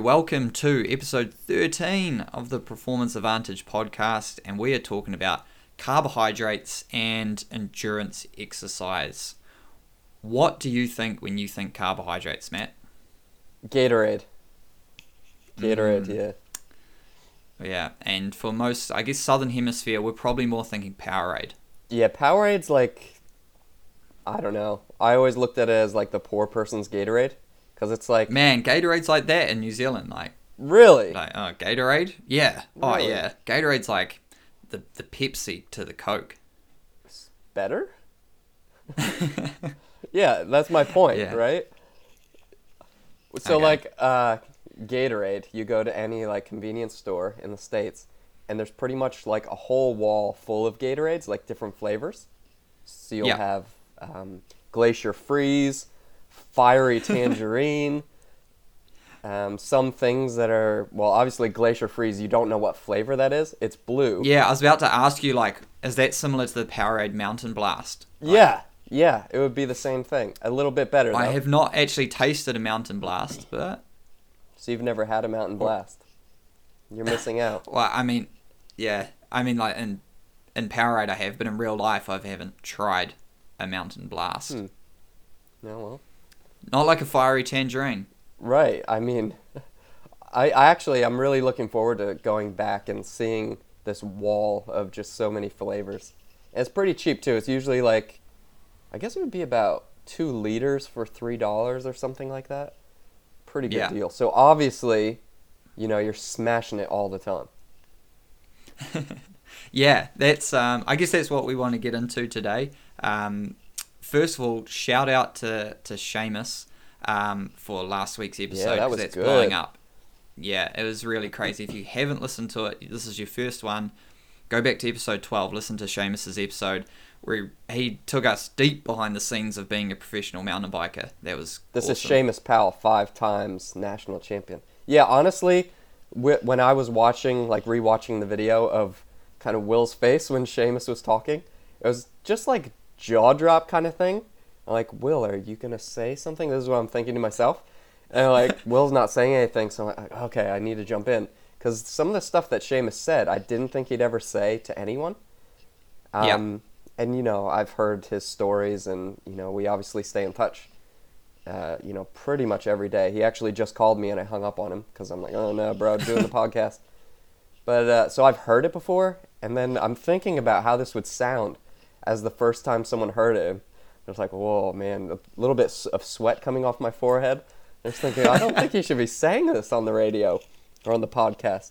Welcome to episode 13 of the Performance Advantage podcast, and we are talking about carbohydrates and endurance exercise. What do you think when you think carbohydrates, Matt? Gatorade. Gatorade, Mm. yeah. Yeah, and for most, I guess, Southern Hemisphere, we're probably more thinking Powerade. Yeah, Powerade's like, I don't know. I always looked at it as like the poor person's Gatorade. Because it's like, Man, Gatorade's like that in New Zealand. Like, really? like oh, Gatorade? Yeah. Oh, yeah. Gatorade's like the, the Pepsi to the Coke. Better? yeah, that's my point, Yeah. right? So Okay. like uh Gatorade, you go to any like convenience store in the states and there's pretty much like a whole wall full of Gatorades, like different flavors. So you'll Yeah. have um, Glacier Freeze, Fiery Tangerine, um, some things that are well, obviously Glacier Freeze. You don't know what flavor that is. It's blue. Yeah, I was about to ask you, like, is that similar to the Powerade Mountain Blast? Yeah, yeah, it would be the same thing. A little bit better though. I have not actually tasted a Mountain Blast, but So you've never had a Mountain Blast. You're missing out. well, I mean, yeah, I mean, like in in Powerade I have, but in real life I haven't tried a Mountain Blast. Hmm. No, well, Not like a fiery tangerine. right. I mean, I, I actually I'm really looking forward to going back and seeing this wall of just so many flavors. And it's pretty cheap too. It's usually like, I guess it would be about two liters for three dollars or something like that. Pretty good Yeah. deal. So obviously, you know, you're smashing it all the time. Yeah, that's. Um, I guess that's what we want to get into today. Um, first of all, shout out to to Seamus um, for last week's episode Yeah, that was that's good. blowing up. Yeah, it was really crazy. If you haven't listened to it, this is your first one. Go back to episode twelve. Listen to Seamus's episode where he, took us deep behind the scenes of being a professional mountain biker. That was This is awesome. Seamus Powell, five times national champion. Yeah, honestly, when I was watching, like rewatching the video of kind of Will's face when Seamus was talking, it was just like jaw drop kind of thing. I'm like, Will, are you gonna say something? This is what I'm thinking to myself. And like, Will's not saying anything, so I'm like, okay, I need to jump in because some of the stuff that Seamus said, I didn't think he'd ever say to anyone. Yeah. Um, And you know, I've heard his stories, and you know, we obviously stay in touch uh, you know, pretty much every day. He actually just called me and I hung up on him because I'm like, oh no, bro, I'm doing the podcast. But uh, so I've heard it before, and then I'm thinking about how this would sound as the first time someone heard it. I was like, whoa, man, a little bit of sweat coming off my forehead. I was thinking, I don't think he should be saying this on the radio or on the podcast.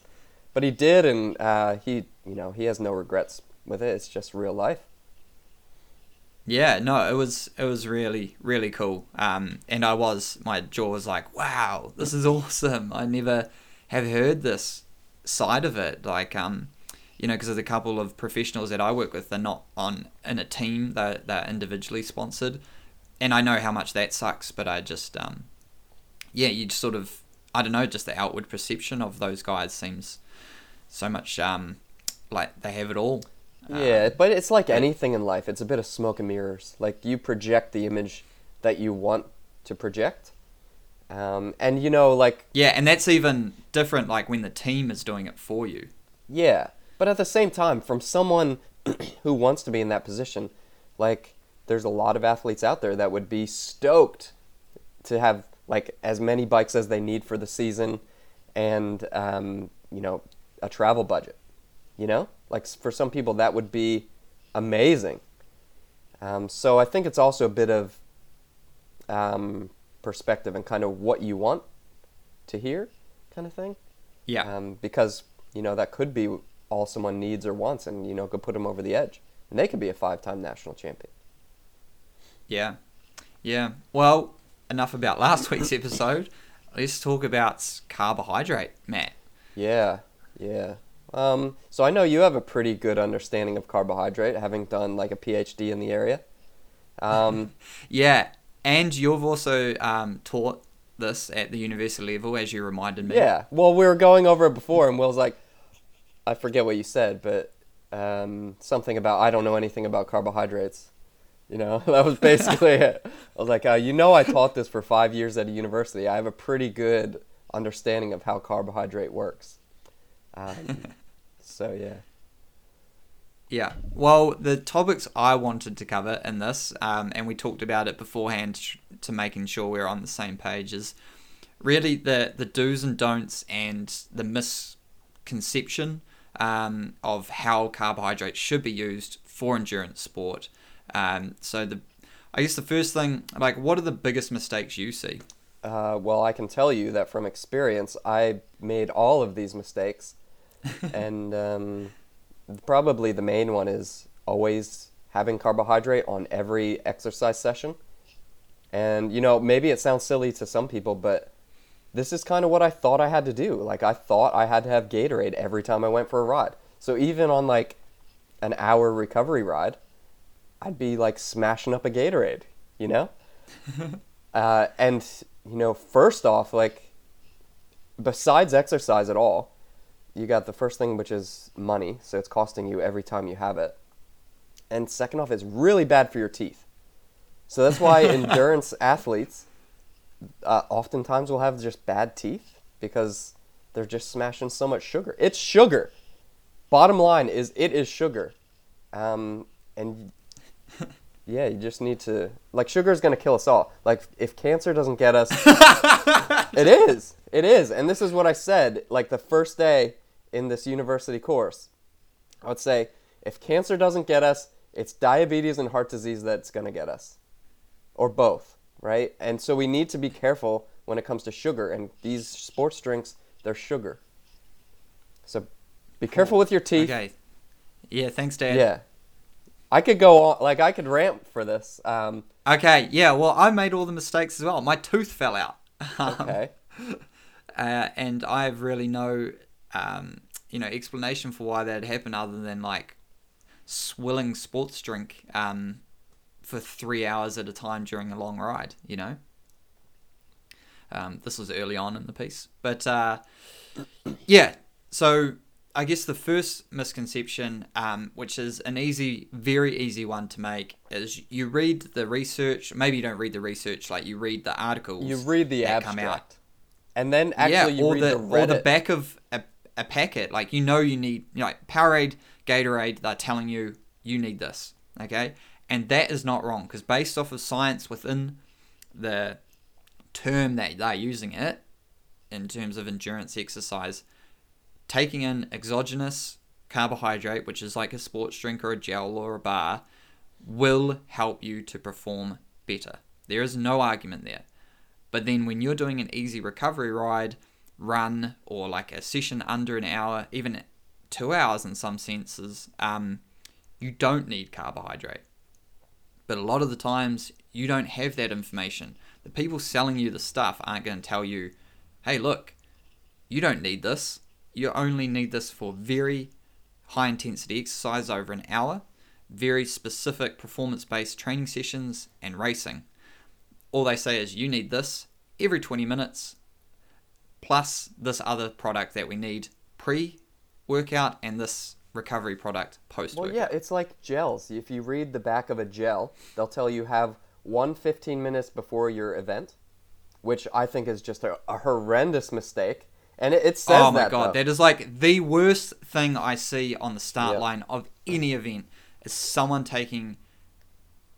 But he did, and uh, he, you know, he has no regrets with it. It's just real life. Yeah, no, it was it was really really cool. Um, and I was my jaw was like, wow, this is awesome. I never have heard this side of it. Like, um, you know, because there's a couple of professionals that I work with. They're not on in a team. They're they're individually sponsored, and I know how much that sucks. But I just, um, yeah, you just sort of, I don't know, just the outward perception of those guys seems so much um, like they have it all. Yeah, but it's like anything in life. It's a bit of smoke and mirrors. Like you project the image that you want to project, um, and you know, like Yeah, and that's even different like when the team is doing it for you. yeah. But at the same time, from someone who wants to be in that position, like there's a lot of athletes out there that would be stoked to have like as many bikes as they need for the season, and um, you know, a travel budget. You know, like for some people that would be amazing. Um, so I think it's also a bit of um, perspective and kind of what you want to hear, kind of thing. Yeah. Um, because you know that could be all someone needs or wants, and you know could put them over the edge, and they could be a five-time national champion. Yeah. Yeah. Well, enough about last week's episode. Let's talk about carbohydrate, Matt. Yeah, yeah. Um, so I know you have a pretty good understanding of carbohydrate, having done like a PhD in the area. Um, Yeah, and you've also um, taught this at the university level, as you reminded me. yeah. Well, we were going over it before, and Will's like, I forget what you said, but um, something about I don't know anything about carbohydrates. You know, that was basically it. I was like, uh, you know, I taught this for five years at a university. I have a pretty good understanding of how carbohydrate works. Um, so yeah. Yeah. Well, the topics I wanted to cover in this, um, and we talked about it beforehand to making sure we're on the same page, is really the the do's and don'ts and the misconception um, of how carbohydrates should be used for endurance sport. Um, so the, I guess the first thing, like, what are the biggest mistakes you see? Uh, well, I can tell you that from experience, I made all of these mistakes, and um, probably the main one is always having carbohydrate on every exercise session. And you know, maybe it sounds silly to some people, but this is kind of what I thought I had to do. Like I thought I had to have Gatorade every time I went for a ride. So even on like an hour recovery ride, I'd be like smashing up a Gatorade, you know? uh, and you know, first off, like besides exercise at all, you got the first thing which is money, so it's costing you every time you have it. And second off, it's really bad for your teeth. So that's why endurance athletes uh, oftentimes will have just bad teeth because they're just smashing so much sugar. It's sugar. Bottom line is it is sugar. Um, and yeah, you just need to like sugar is going to kill us all. Like if cancer doesn't get us It is. It is. And this is what I said like the first day in this university course. I would say if cancer doesn't get us, it's diabetes and heart disease that's going to get us. Or both, right? And so we need to be careful when it comes to sugar and these sports drinks, they're sugar. So be careful with your teeth. Okay. Yeah, thanks, Dad. Yeah. I could go on, like, I could rant for this. Um, Okay, yeah, well, I made all the mistakes as well. My tooth fell out. Um, okay. uh, and I have really no, um, you know, explanation for why that happened other than like swilling sports drink um, for three hours at a time during a long ride. You know, um, this was early on in the piece, but uh, yeah. So I guess the first misconception, um, which is an easy, very easy one to make, is you read the research. Maybe you don't read the research, like you read the articles. You read the that come out. abstract. And then actually you or read the, the, or the back of a, a packet. Like you know you need you know like Powerade, Gatorade. They're telling you you need this. Okay, and that is not wrong because based off of science within the term that they're using it in terms of endurance exercise, taking in exogenous carbohydrate, which is like a sports drink or a gel or a bar, will help you to perform better. There is no argument there. But then when you're doing an easy recovery ride, run, or like a session under an hour, even two hours in some senses, um, you don't need carbohydrate. But a lot of the times, you don't have that information. The people selling you the stuff aren't going to tell you, hey, look, you don't need this. You only need this for very high intensity exercise over an hour, very specific performance based training sessions, and racing all they say is you need this every 20 minutes plus this other product that we need pre workout and this recovery product post Well, yeah, it's like gels. If you read the back of a gel, they'll tell you have one 15 minutes before your event, which I think is just a, a horrendous mistake. And it, it says oh my that. god, though. that is like the worst thing I see on the start Yeah. line of any event is someone taking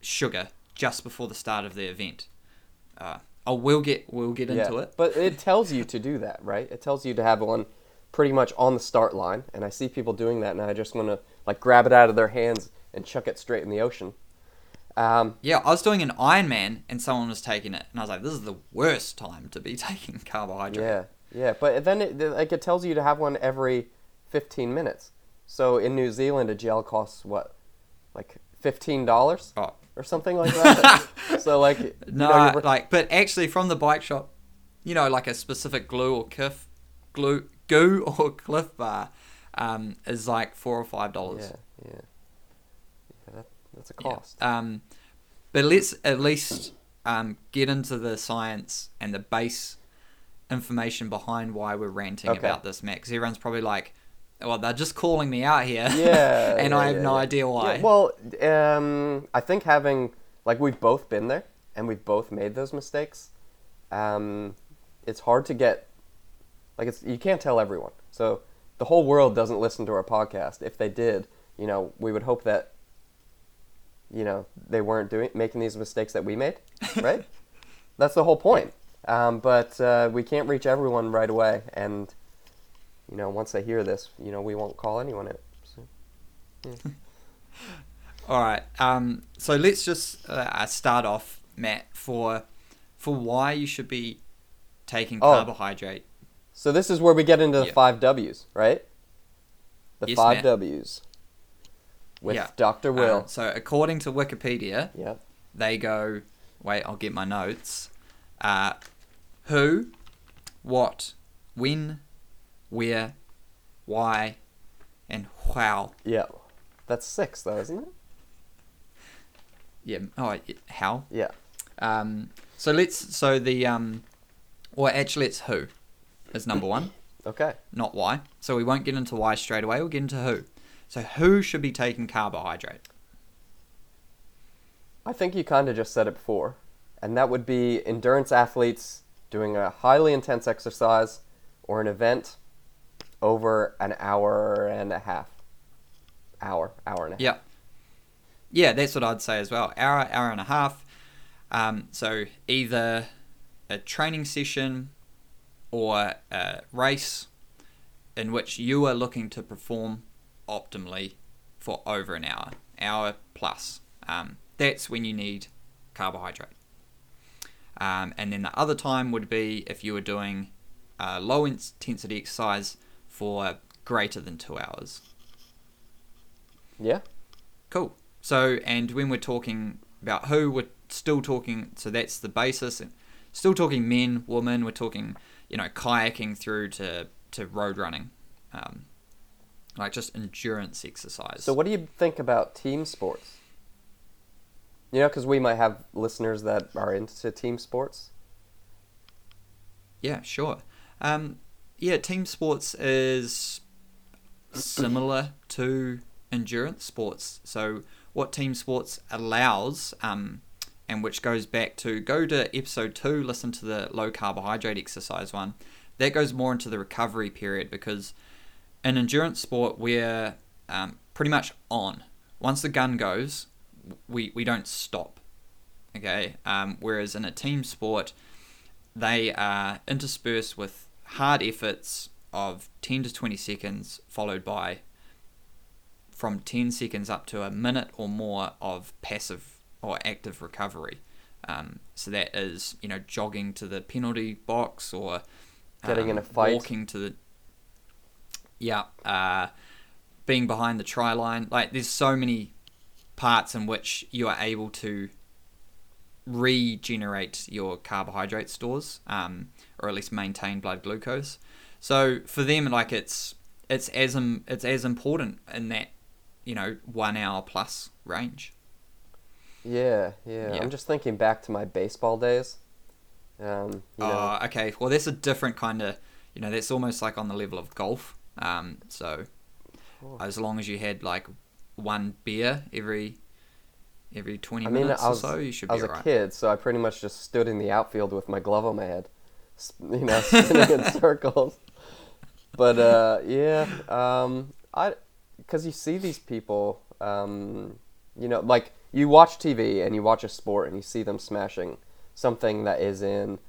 sugar just before the start of the event. Uh, oh, we'll get we'll get into it. But it tells you to do that, right? It tells you to have one pretty much on the start line. And I see people doing that, and I just want to like grab it out of their hands and chuck it straight in the ocean. Um, Yeah, I was doing an Ironman and someone was taking it, and I was like, "This is the worst time to be taking carbohydrate." yeah, yeah. But then it like it tells you to have one every 15 minutes. So in New Zealand, a gel costs what, like fifteen dollars Oh, or something like that. so like no, know, you're- like, but actually from the bike shop, you know, like a specific glue or kiff, glue, goo or Clif Bar, um, is like four or five dollars. yeah, yeah, yeah. That, that's a cost. Um, but let's at least um, get into the science and the base information behind why we're ranting Okay. about this, Max. Because everyone's probably like, "Well, they're just calling me out here." Yeah, and yeah, I have yeah, no yeah. idea why. Yeah, well, um, I think having like we've both been there and we've both made those mistakes. Um, it's hard to get Like it's you can't tell everyone. So the whole world doesn't listen to our podcast. If they did, you know, we would hope that you know they weren't doing making these mistakes that we made, right? That's the whole point. Um, but uh, we can't reach everyone right away, and you know, once they hear this, you know, we won't call anyone it. So, All right. Um, so let's just uh, start off, Matt, for for why you should be taking Oh. carbohydrate. So this is where we get into the Yeah. five W's, right? The Yes, five Matt. W's with Yeah. Dr. Will. Uh, so according to Wikipedia, yep. they go. Wait, I'll get my notes. Uh, who, what, when, where, why, and how. Yeah. That's six, though, isn't it? Yeah. Oh, how. Yeah. Um, so let's. So the um, or actually, it's who is number one, Okay. not why. So we won't get into why straight away. We'll get into who. So who should be taking carbohydrate? I think you kind of just said it before, and that would be endurance athletes doing a highly intense exercise or an event over an hour and a half. Hour, hour and a half. Yeah. Yeah, that's what I'd say as well. Hour, hour and a half. Um, so either a training session or a race in which you are looking to perform optimally for over an hour, hour plus. Um, that's when you need carbohydrate. Um, and then the other time would be if you were doing uh, low intensity exercise for greater than two hours. Yeah. Cool. So, and when we're talking about who, we're still talking, so that's the basis. Still talking men, women, we're talking, you know, kayaking through to, to road running. Um, like just endurance exercise. So, what do you think about team sports? You know, because we might have listeners that are into team sports. Yeah, sure. Um, yeah, team sports is similar to endurance sports. So, what team sports allows, um, and which goes back to go to episode two, listen to the low carbohydrate exercise one. That goes more into the recovery period because in endurance sport, we're um, pretty much on. Once the gun goes, we, we don't stop. Okay. Um, whereas in a team sport, they are interspersed with hard efforts of 10 to 20 seconds, followed by from 10 seconds up to a minute or more of passive or active recovery. Um, so that is, you know, jogging to the penalty box or Getting in um, a fight. walking to the yeah, uh, being behind the try line. Like, there's so many parts in which you are able to regenerate your carbohydrate stores, um, or at least maintain blood glucose. So for them, like it's it's as it's as important in that you know one hour plus range. Yeah, yeah. Yeah. I'm just thinking back to my baseball days. Um, you know, Oh, okay. Well, that's a different kind of you know that's almost like on the level of golf. Um, so Oh. as long as you had like one beer every every twenty I mean, minutes was, or so, you should be I was a kid, so I pretty much just stood in the outfield with my glove on my head, you know, spinning in circles. But uh, yeah, um, I because you see these people, um, you know, like you watch TV and you watch a sport and you see them smashing something that is in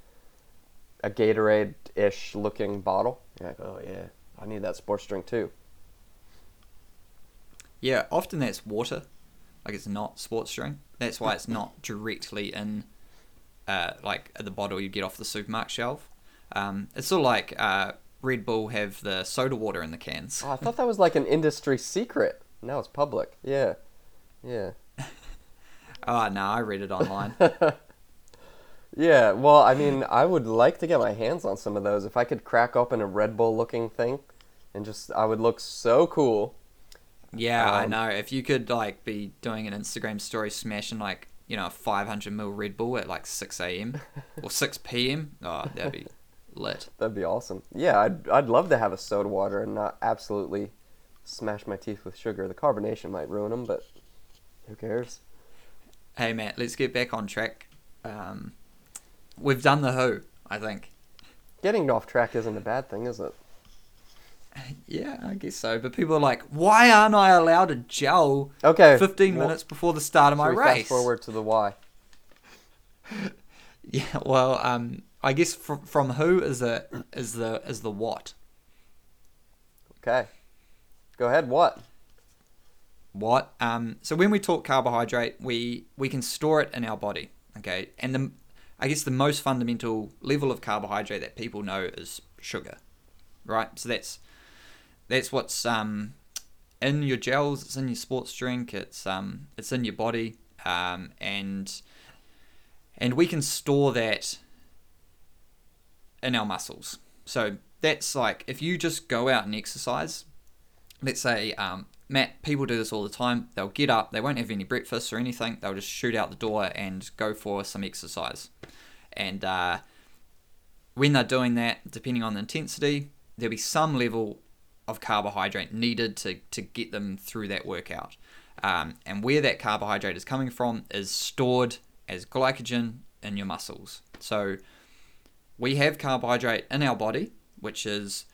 a Gatorade-ish looking bottle. You're like, oh yeah, I need that sports drink too. Yeah, often that's water. Like it's not sports drink. That's why it's not directly in, uh, like at the bottle you get off the supermarket shelf. Um, it's sort of like uh, Red Bull have the soda water in the cans. Oh, I thought that was like an industry secret. Now it's public. Yeah, yeah. Oh no, I read it online. Yeah, well, I mean, I would like to get my hands on some of those. If I could crack open a Red Bull looking thing and just, I would look so cool. Yeah, I Um, know. If you could like be doing an Instagram story smashing like you know a 500 ml Red Bull at like 6 a.m. or 6 p.m. Oh, that'd be lit. That'd be awesome. Yeah, I'd, I'd love to have a soda water and not absolutely smash my teeth with sugar. The carbonation might ruin them, but who cares? Hey Matt, let's get back on track. Um, we've done the who, I think. Getting off track isn't a bad thing, is it? Yeah, I guess so. But people are like, why aren't I allowed to gel Okay. 15 well, minutes before the start of my race? Fast forward to the why. Yeah, well, um, I guess from, from who is the is the is the what? Okay. Go ahead. What? What? Um, so when we talk carbohydrate, we we can store it in our body. Okay, and the I guess the most fundamental level of carbohydrate that people know is sugar, right? So that's that's what's um, in your gels. It's in your sports drink. It's um, it's in your body, um, and and we can store that in our muscles. So that's like if you just go out and exercise. Let's say, um, Matt, people do this all the time. They'll get up, they won't have any breakfast or anything. They'll just shoot out the door and go for some exercise. And uh, when they're doing that, depending on the intensity, there'll be some level of carbohydrate needed to, to get them through that workout. Um, and where that carbohydrate is coming from is stored as glycogen in your muscles. So we have carbohydrate in our body, which is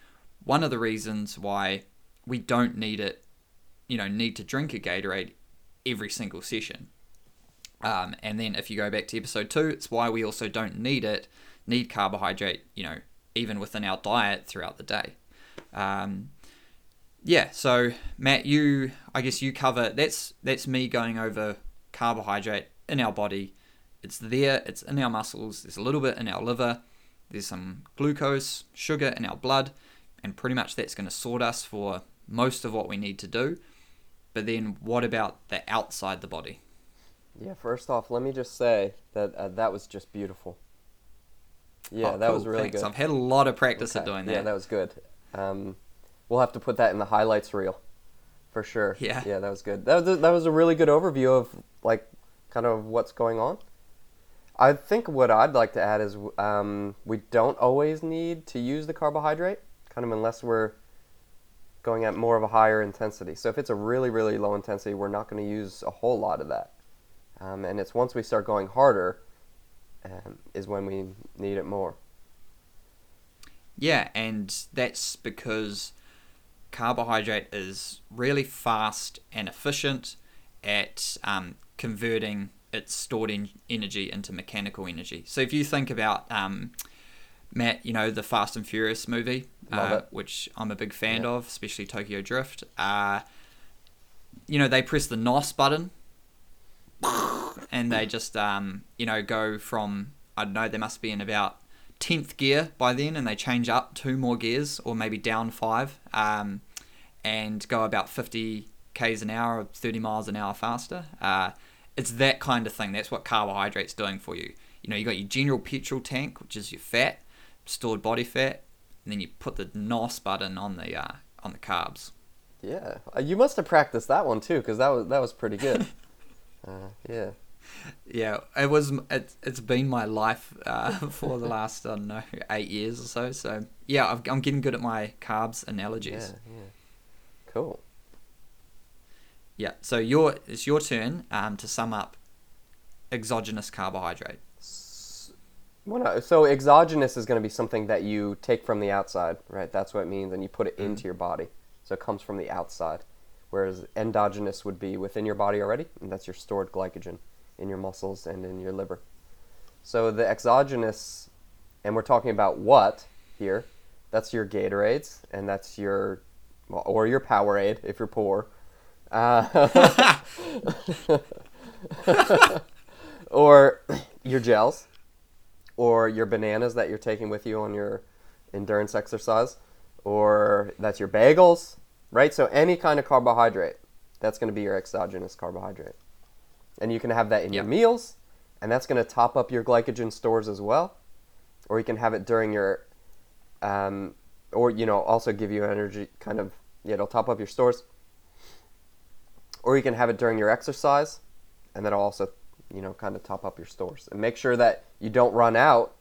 one of the reasons why we don't need it, you know, need to drink a Gatorade every single session. Um, and then if you go back to episode two, it's why we also don't need it, need carbohydrate, you know, even within our diet throughout the day. Um, yeah, so Matt, you, I guess you cover that's that's me going over carbohydrate in our body. It's there, it's in our muscles. There's a little bit in our liver. There's some glucose, sugar in our blood, and pretty much that's going to sort us for most of what we need to do. But then, what about the outside the body? Yeah. First off, let me just say that uh, that was just beautiful. Yeah, Oh, that cool, was really thanks. good. I've had a lot of practice at doing that. Yeah, that was good. Um, we'll have to put that in the highlights reel, for sure. Yeah. Yeah, that was good. That was a, that was a really good overview of like kind of what's going on. I think what I'd like to add is um, we don't always need to use the carbohydrate, kind of unless we're going at more of a higher intensity. So if it's a really really low intensity, we're not going to use a whole lot of that. Um, and it's once we start going harder, um, is when we need it more. Yeah, and that's because carbohydrate is really fast and efficient at um, converting its stored en- energy into mechanical energy. So if you think about um, Matt, you know the Fast and Furious movie, uh, it. which I'm a big fan Yeah. of, especially Tokyo Drift. Uh, you know they press the NOS button, and they just um, you know go from I don't know they must be in about tenth gear by then, and they change up two more gears or maybe down five, um, and go about fifty k's an hour or thirty miles an hour faster. Uh, it's that kind of thing. That's what carbohydrates doing for you. You know, you got your general petrol tank, which is your fat, stored body fat, and then you put the NOS button on the uh, on the carbs. Yeah, uh, you must have practiced that one too, because that was that was pretty good. uh, yeah, Yeah, it was. It, it's been my life uh, for the last I don't know eight years or so. So yeah, I've, I'm getting good at my carbs analogies. yeah, yeah. Cool. Yeah. So your it's your turn um, to sum up exogenous carbohydrate. Well, so exogenous is going to be something that you take from the outside, right? That's what it means, and you put it Mhm. into your body. So it comes from the outside. Whereas endogenous would be within your body already, and that's your stored glycogen in your muscles and in your liver. So the exogenous, and we're talking about what here? That's your Gatorades, and that's your, well, or your Powerade if you're poor. Uh, or your gels, or your bananas that you're taking with you on your endurance exercise, or that's your bagels, right? So any kind of carbohydrate, that's going to be your exogenous carbohydrate. And you can have that in your meals, and that's going to top up your glycogen stores as well. Or you can have it during your, um, or, you know, also give you energy, kind of, yeah, it'll top up your stores. Or you can have it during your exercise, and that'll also, you know, kind of top up your stores. And make sure that you don't run out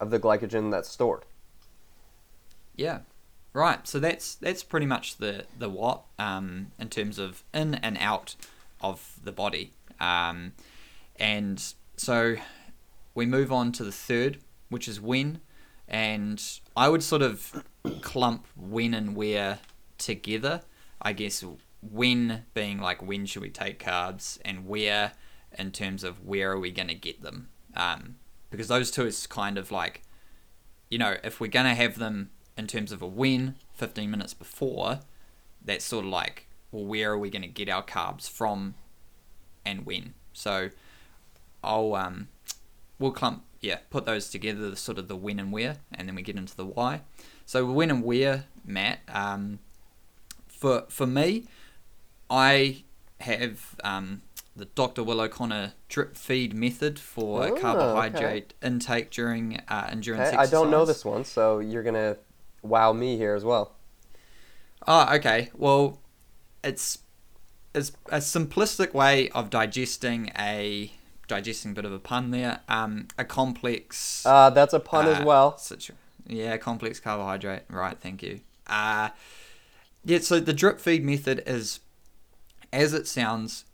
of the glycogen that's stored. Yeah. Right. So that's that's pretty much the the what um, in terms of in and out of the body. Um, and so we move on to the third, which is when. and I would sort of clump when and where together. I guess when being like when should we take carbs, and where in terms of where are we going to get them. Um, because those two is kind of like, you know, if we're going to have them in terms of a when 15 minutes before, that's sort of like, well, where are we going to get our carbs from and when? So I'll, um, we'll clump, yeah, put those together, the sort of the when and where, and then we get into the why. So when and where, Matt, um, for, for me, I have um, the Dr. Will O'Connor drip feed method for Oh, carbohydrate intake during uh, endurance Okay, I don't know this one, so you're gonna wow me here as well. Oh, okay. Well, it's it's a simplistic way of digesting a digesting bit of a pun there. Um, a complex. Uh, that's a pun as uh, well. situ- yeah, complex carbohydrate. Right. Thank you. Uh, yeah. So the drip feed method is, as it sounds,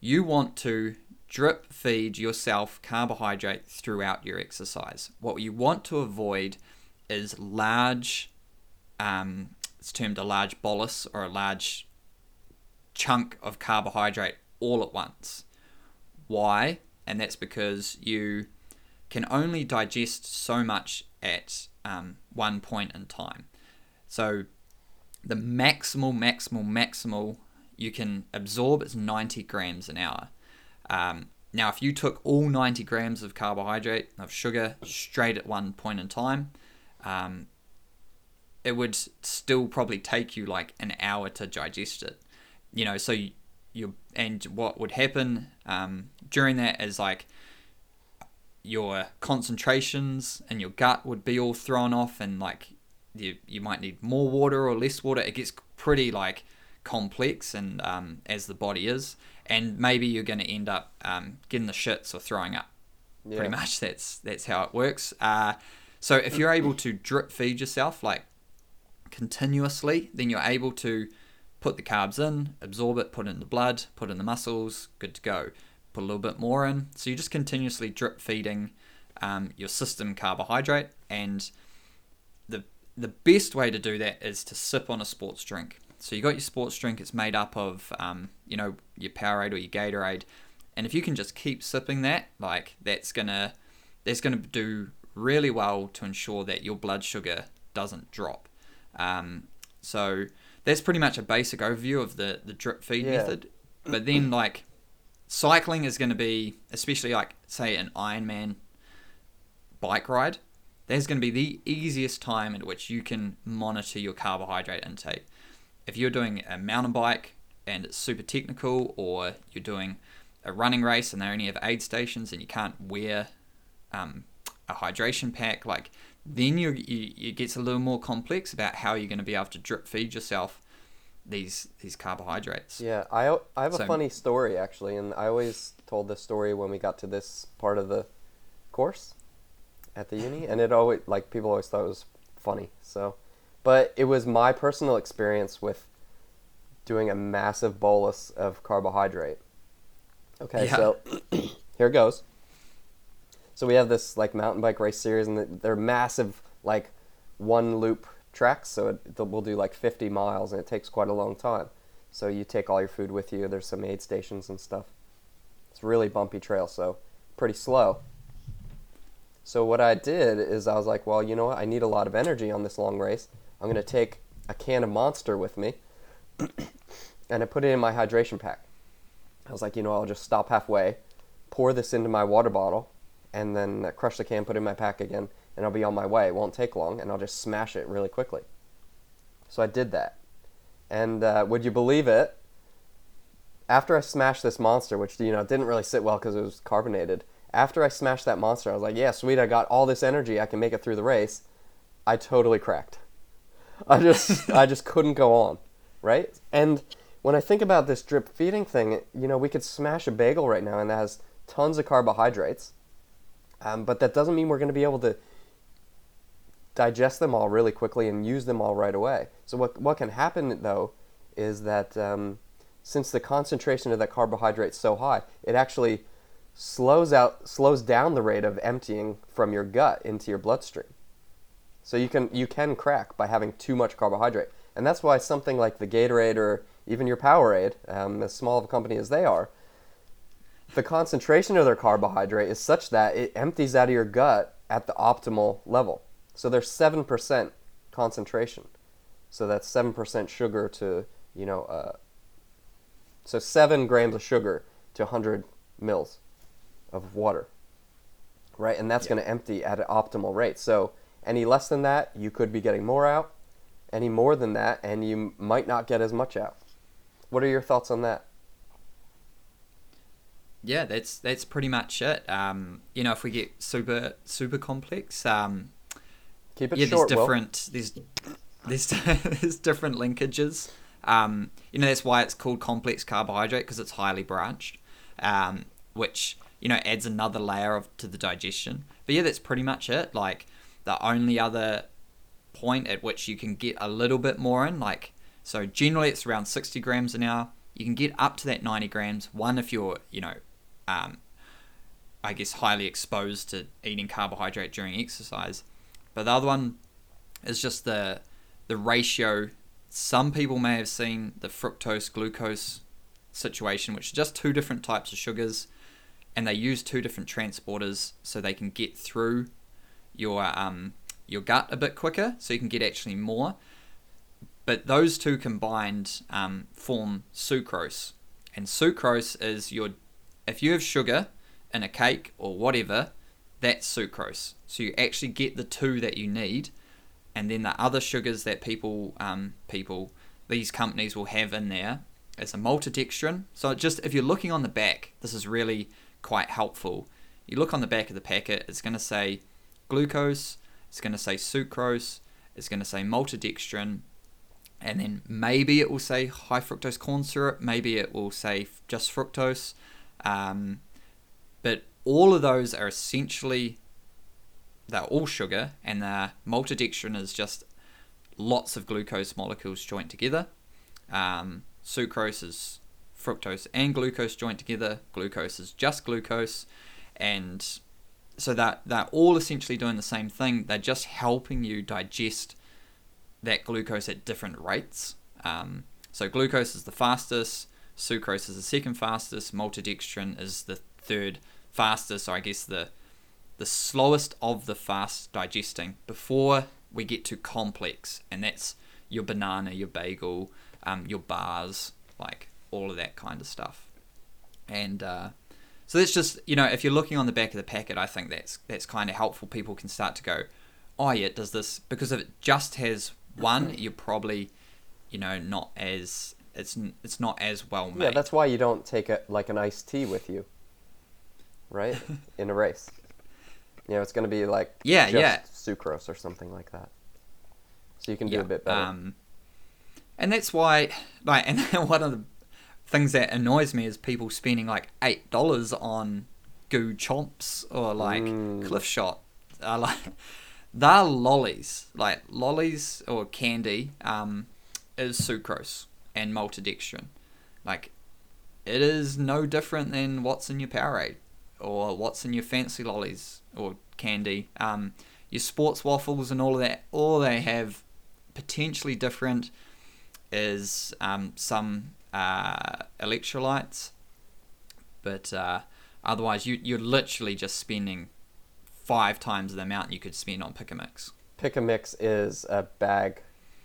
you want to drip feed yourself carbohydrate throughout your exercise. What you want to avoid is large, um, it's termed a large bolus or a large chunk of carbohydrate all at once. Why? And that's because you can only digest so much at um, one point in time. So the maximal, maximal, maximal you can absorb is 90 grams an hour. Um, now, if you took all 90 grams of carbohydrate, of sugar, straight at one point in time, um, it would still probably take you like an hour to digest it. You know, so you, you and what would happen um, during that is like your concentrations and your gut would be all thrown off, and like you you might need more water or less water. It gets pretty like complex, and um, as the body is, and maybe you're going to end up um, getting the shits or throwing up. Yeah. pretty much that's that's how it works. Uh, so if you're able to drip feed yourself like continuously then you're able to put the carbs in absorb it put it in the blood put in the muscles good to go. Put a little bit more in. So you're just continuously drip feeding um, your system carbohydrate and the the best way to do that is to sip on a sports drink so you got your sports drink it's made up of um, you know your powerade or your gatorade. And if you can just keep sipping that like that's gonna that's gonna do really well to ensure that your blood sugar doesn't drop. Um, so that's pretty much a basic overview of the the drip feed Yeah. method. But then like cycling is going to be especially like say an ironman bike ride there's going to be the easiest time at which you can monitor your carbohydrate intake if you're doing a mountain bike and it's super technical or you're doing a running race and they only have aid stations and you can't wear um, a hydration pack like then you, you it gets a little more complex about how you're going to be able to drip feed yourself these these carbohydrates Yeah, I, I have a So- funny story actually, and I always told this story when we got to this part of the course at the uni, and it always like people always thought it was funny. So, but it was my personal experience with doing a massive bolus of carbohydrate. Okay, Yeah. so here goes. So we have this like mountain bike race series, and they're massive like one loop tracks. So it, we'll do like 50 miles, and it takes quite a long time. So you take all your food with you. There's some aid stations and stuff. It's a really bumpy trail, so pretty slow. So what I did is I was like, well, you know what? I need a lot of energy on this long race. I'm gonna take a can of Monster with me, and I put it in my hydration pack. I was like, you know, I'll just stop halfway, pour this into my water bottle, and then crush the can, put it in my pack again, and I'll be on my way. It won't take long, and I'll just smash it really quickly. So I did that. And uh, would you believe it? After I smashed this monster, which you know didn't really sit well because it was carbonated. After I smashed that monster, I was like, "Yeah, sweet! I got all this energy. I can make it through the race." I totally cracked. I just, I just couldn't go on, right? And when I think about this drip feeding thing, you know, we could smash a bagel right now, and that has tons of carbohydrates, um, but that doesn't mean we're going to be able to digest them all really quickly and use them all right away. So what what can happen though is that um, since the concentration of that carbohydrate is so high, it actually slows out slows down the rate of emptying from your gut into your bloodstream. So you can you can crack by having too much carbohydrate, and that's why something like the Gatorade or even your Powerade, um, as small of a company as they are, the concentration of their carbohydrate is such that it empties out of your gut at the optimal level. So there's seven percent concentration. So that's seven percent sugar to you know, uh, so seven grams of sugar to 100 mils of water, right? And that's Yeah. going to empty at an optimal rate. So any less than that, you could be getting more out. Any more than that, and you might not get as much out. What are your thoughts on that? Yeah, that's that's pretty much it. Um, you know, if we get super super complex, um, Keep it yeah, short, there's Will. different there's there's there's different linkages. Um, you know, that's why it's called complex carbohydrate because it's highly branched, um, which you know adds another layer of to the digestion. But yeah, that's pretty much it. Like the only other point at which you can get a little bit more in, like so generally it's around 60 grams an hour. You can get up to that 90 grams. One if you're you know um, I guess highly exposed to eating carbohydrate during exercise. But the other one is just the the ratio. Some people may have seen the fructose glucose situation, which is just two different types of sugars, and they use two different transporters so they can get through your um, your gut a bit quicker, so you can get actually more. But those two combined um, form sucrose, and sucrose is your if you have sugar in a cake or whatever, that's sucrose. So you actually get the two that you need, and then the other sugars that people um, people these companies will have in there is a maltodextrin. So just if you're looking on the back, this is really quite helpful. You look on the back of the packet, it's going to say glucose, it's going to say sucrose, it's going to say maltodextrin, and then maybe it will say high fructose corn syrup, maybe it will say just fructose. Um, but all of those are essentially they're all sugar, and the maltodextrin is just lots of glucose molecules joined together. Um, sucrose is fructose and glucose joined together. Glucose is just glucose, and so that they're all essentially doing the same thing. They're just helping you digest that glucose at different rates. Um, so glucose is the fastest, sucrose is the second fastest, maltodextrin is the third fastest. So I guess the the slowest of the fast digesting before we get to complex, and that's your banana, your bagel, um, your bars, like all of that kind of stuff. And uh, so that's just you know if you're looking on the back of the packet, I think that's that's kind of helpful. People can start to go, oh yeah, does this because if it just has one, you're probably you know not as it's it's not as well made. Yeah, that's why you don't take a like an iced tea with you, right? In a race. You know, it's going to be like Yeah, just yeah. sucrose or something like that. So you can do Yeah, a bit better. Um, and that's why, like, and one of the things that annoys me is people spending like eight dollars on goo chomps or like Mm. Clif Shot. Uh, like, they're lollies, like lollies or candy. Um, is sucrose and maltodextrin. Like, it is no different than what's in your Powerade or what's in your fancy lollies or candy. Um, your sports waffles and all of that. All they have potentially different is um, some uh, electrolytes, but uh, otherwise you you're literally just spending five times the amount you could spend on pick a mix. Pick a mix is a bag,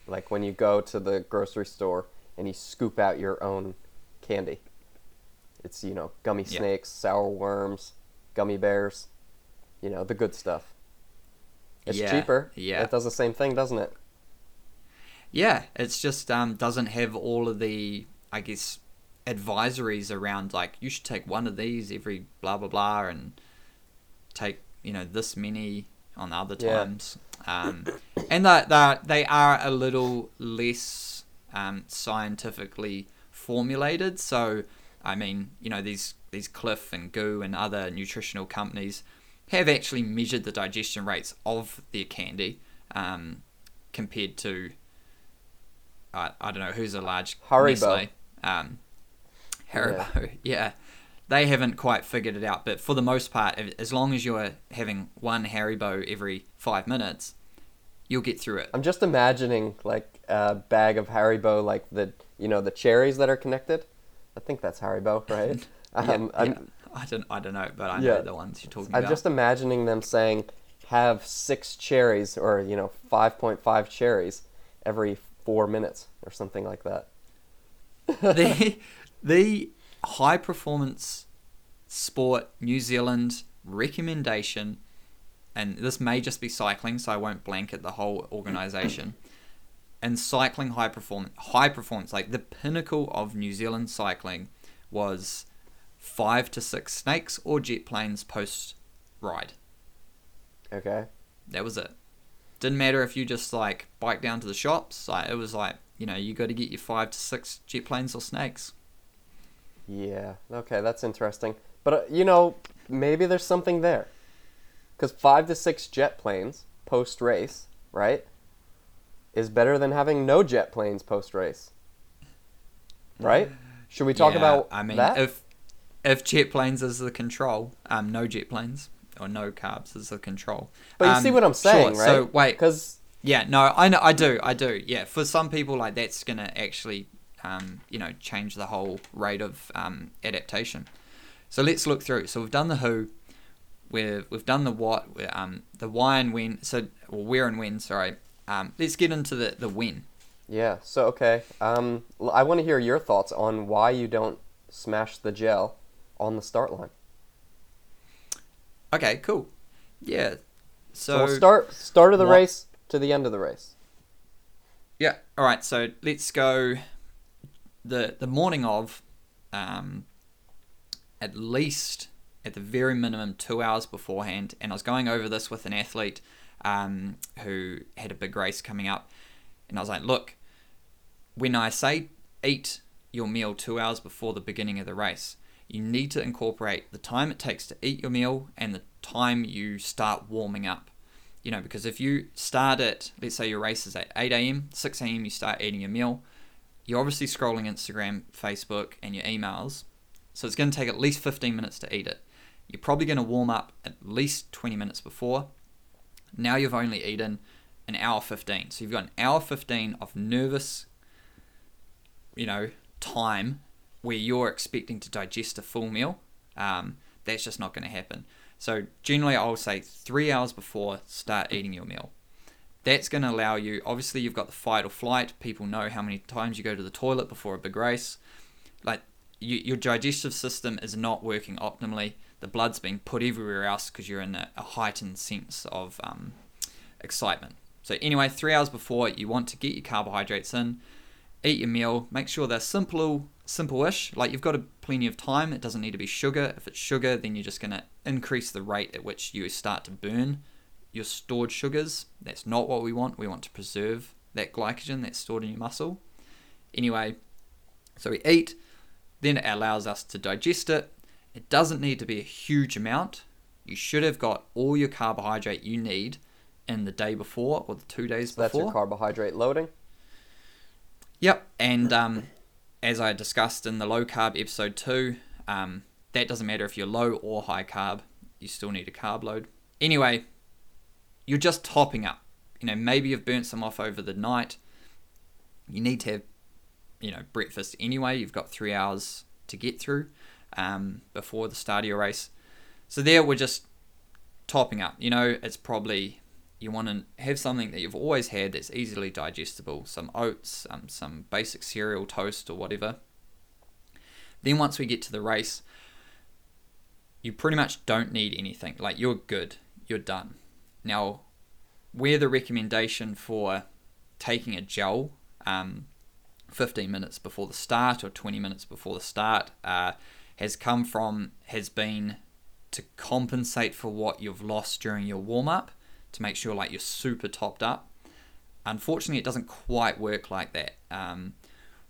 like when you go to the grocery store and you scoop out your own candy. It's you know gummy Yeah. snakes, sour worms, gummy bears, you know the good stuff. It's Yeah, cheaper. yeah. It does the same thing, doesn't it? Yeah, it's just um, doesn't have all of the I guess advisories around like you should take one of these every blah blah blah and take you know this many on other Yeah. times. Um, and that that they are a little less um, scientifically formulated. So I mean, you know these these Clif and Goo and other nutritional companies have actually measured the digestion rates of their candy um, compared to I, I don't know who's a large Haribo. Nestle. Um, Haribo, yeah. They haven't quite figured it out, but for the most part, as long as you're having one Haribo every five minutes, You'll get through it. I'm just imagining like a bag of Haribo, like the you know the cherries that are connected. I think that's Haribo, right? Yeah, um, yeah. I'm, I don't I don't know, but I Yeah. know the ones you're talking about. I'm just imagining them saying, "Have six cherries, or you know, 5.5 cherries every four minutes, or something like that." the the high performance sport New Zealand recommendation, and this may just be cycling, so I won't blanket the whole organization. and cycling high performance, high performance, like the pinnacle of New Zealand cycling, was five to six snakes or jet planes post ride. Okay. That was it. Didn't matter if you just like bike down to the shops. Like it was like you know you got to get your five to six jet planes or snakes. Yeah. Okay, that's interesting. But uh, you know, maybe there's something there. Because five to six jet planes post race, right, is better than having no jet planes post race. Right? Should we talk Yeah, about I mean, that? if if jet planes is the control, um, no jet planes or no carbs is the control. but you Um, see what I'm saying, sure, right? So wait, Because yeah, no, I know, I do, I do. Yeah, for some people, like that's gonna actually, um, you know, change the whole rate of um, adaptation. So let's look through. So we've done the who, we've we've done the what, um, the why and when. So or where and when. Sorry. Um, let's get into the the when. Yeah. So okay. Um, I want to hear your thoughts on why you don't smash the gel on the start line. Okay, cool. Yeah. So, So, we'll start start of the what- race to the end of the race. Yeah. All right. So let's go. The the morning of, um, at least at the very minimum two hours beforehand, and I was going over this with an athlete, um, who had a big race coming up, and I was like, look, when I say eat your meal two hours before the beginning of the race, you need to incorporate the time it takes to eat your meal and the time you start warming up. You know, because if you start at, let's say your race is at 8 a.m., 6 a.m., you start eating your meal, you're obviously scrolling Instagram, Facebook, and your emails. So it's going to take at least 15 minutes to eat it. You're probably going to warm up at least 20 minutes before. Now you've only eaten an hour 15. So you've got an hour 15 of nervous, you know, time where you're expecting to digest a full meal. Um, that's just not going to happen. So generally, I'll say three hours before start eating your meal. That's going to allow you. Obviously, you've got the fight or flight. People know how many times you go to the toilet before a big race. Like you, your digestive system is not working optimally. The blood's being put everywhere else because you're in a, a heightened sense of um, excitement. So anyway, three hours before, you want to get your carbohydrates in, eat your meal. Make sure they're simple, simple-ish. Like you've got a, plenty of time. It doesn't need to be sugar. If it's sugar, then you're just going to increase the rate at which you start to burn your stored sugars. That's not what we want. We want to preserve that glycogen that's stored in your muscle. Anyway, so we eat, then it allows us to digest it. It doesn't need to be a huge amount. You should have got all your carbohydrate you need in the day before or the two days So that's before. your carbohydrate loading. Yep, and um, as I discussed in the low carb episode two, um, that doesn't matter if you're low or high carb, you still need a carb load. Anyway, you're just topping up. You know, maybe you've burnt some off over the night. You need to have, you know, breakfast anyway. You've got three hours to get through um, before the start of your race. So there, we're just topping up. You know, it's probably you want to have something that you've always had that's easily digestible some oats um, some basic cereal toast or whatever. Then once we get to the race you pretty much don't need anything. Like you're good. You're done. Now where the recommendation for taking a gel um, 15 minutes before the start or 20 minutes before the start uh, has come from has been to compensate for what you've lost during your warm up to make sure like you're super topped up. Unfortunately, it doesn't quite work like that. Um,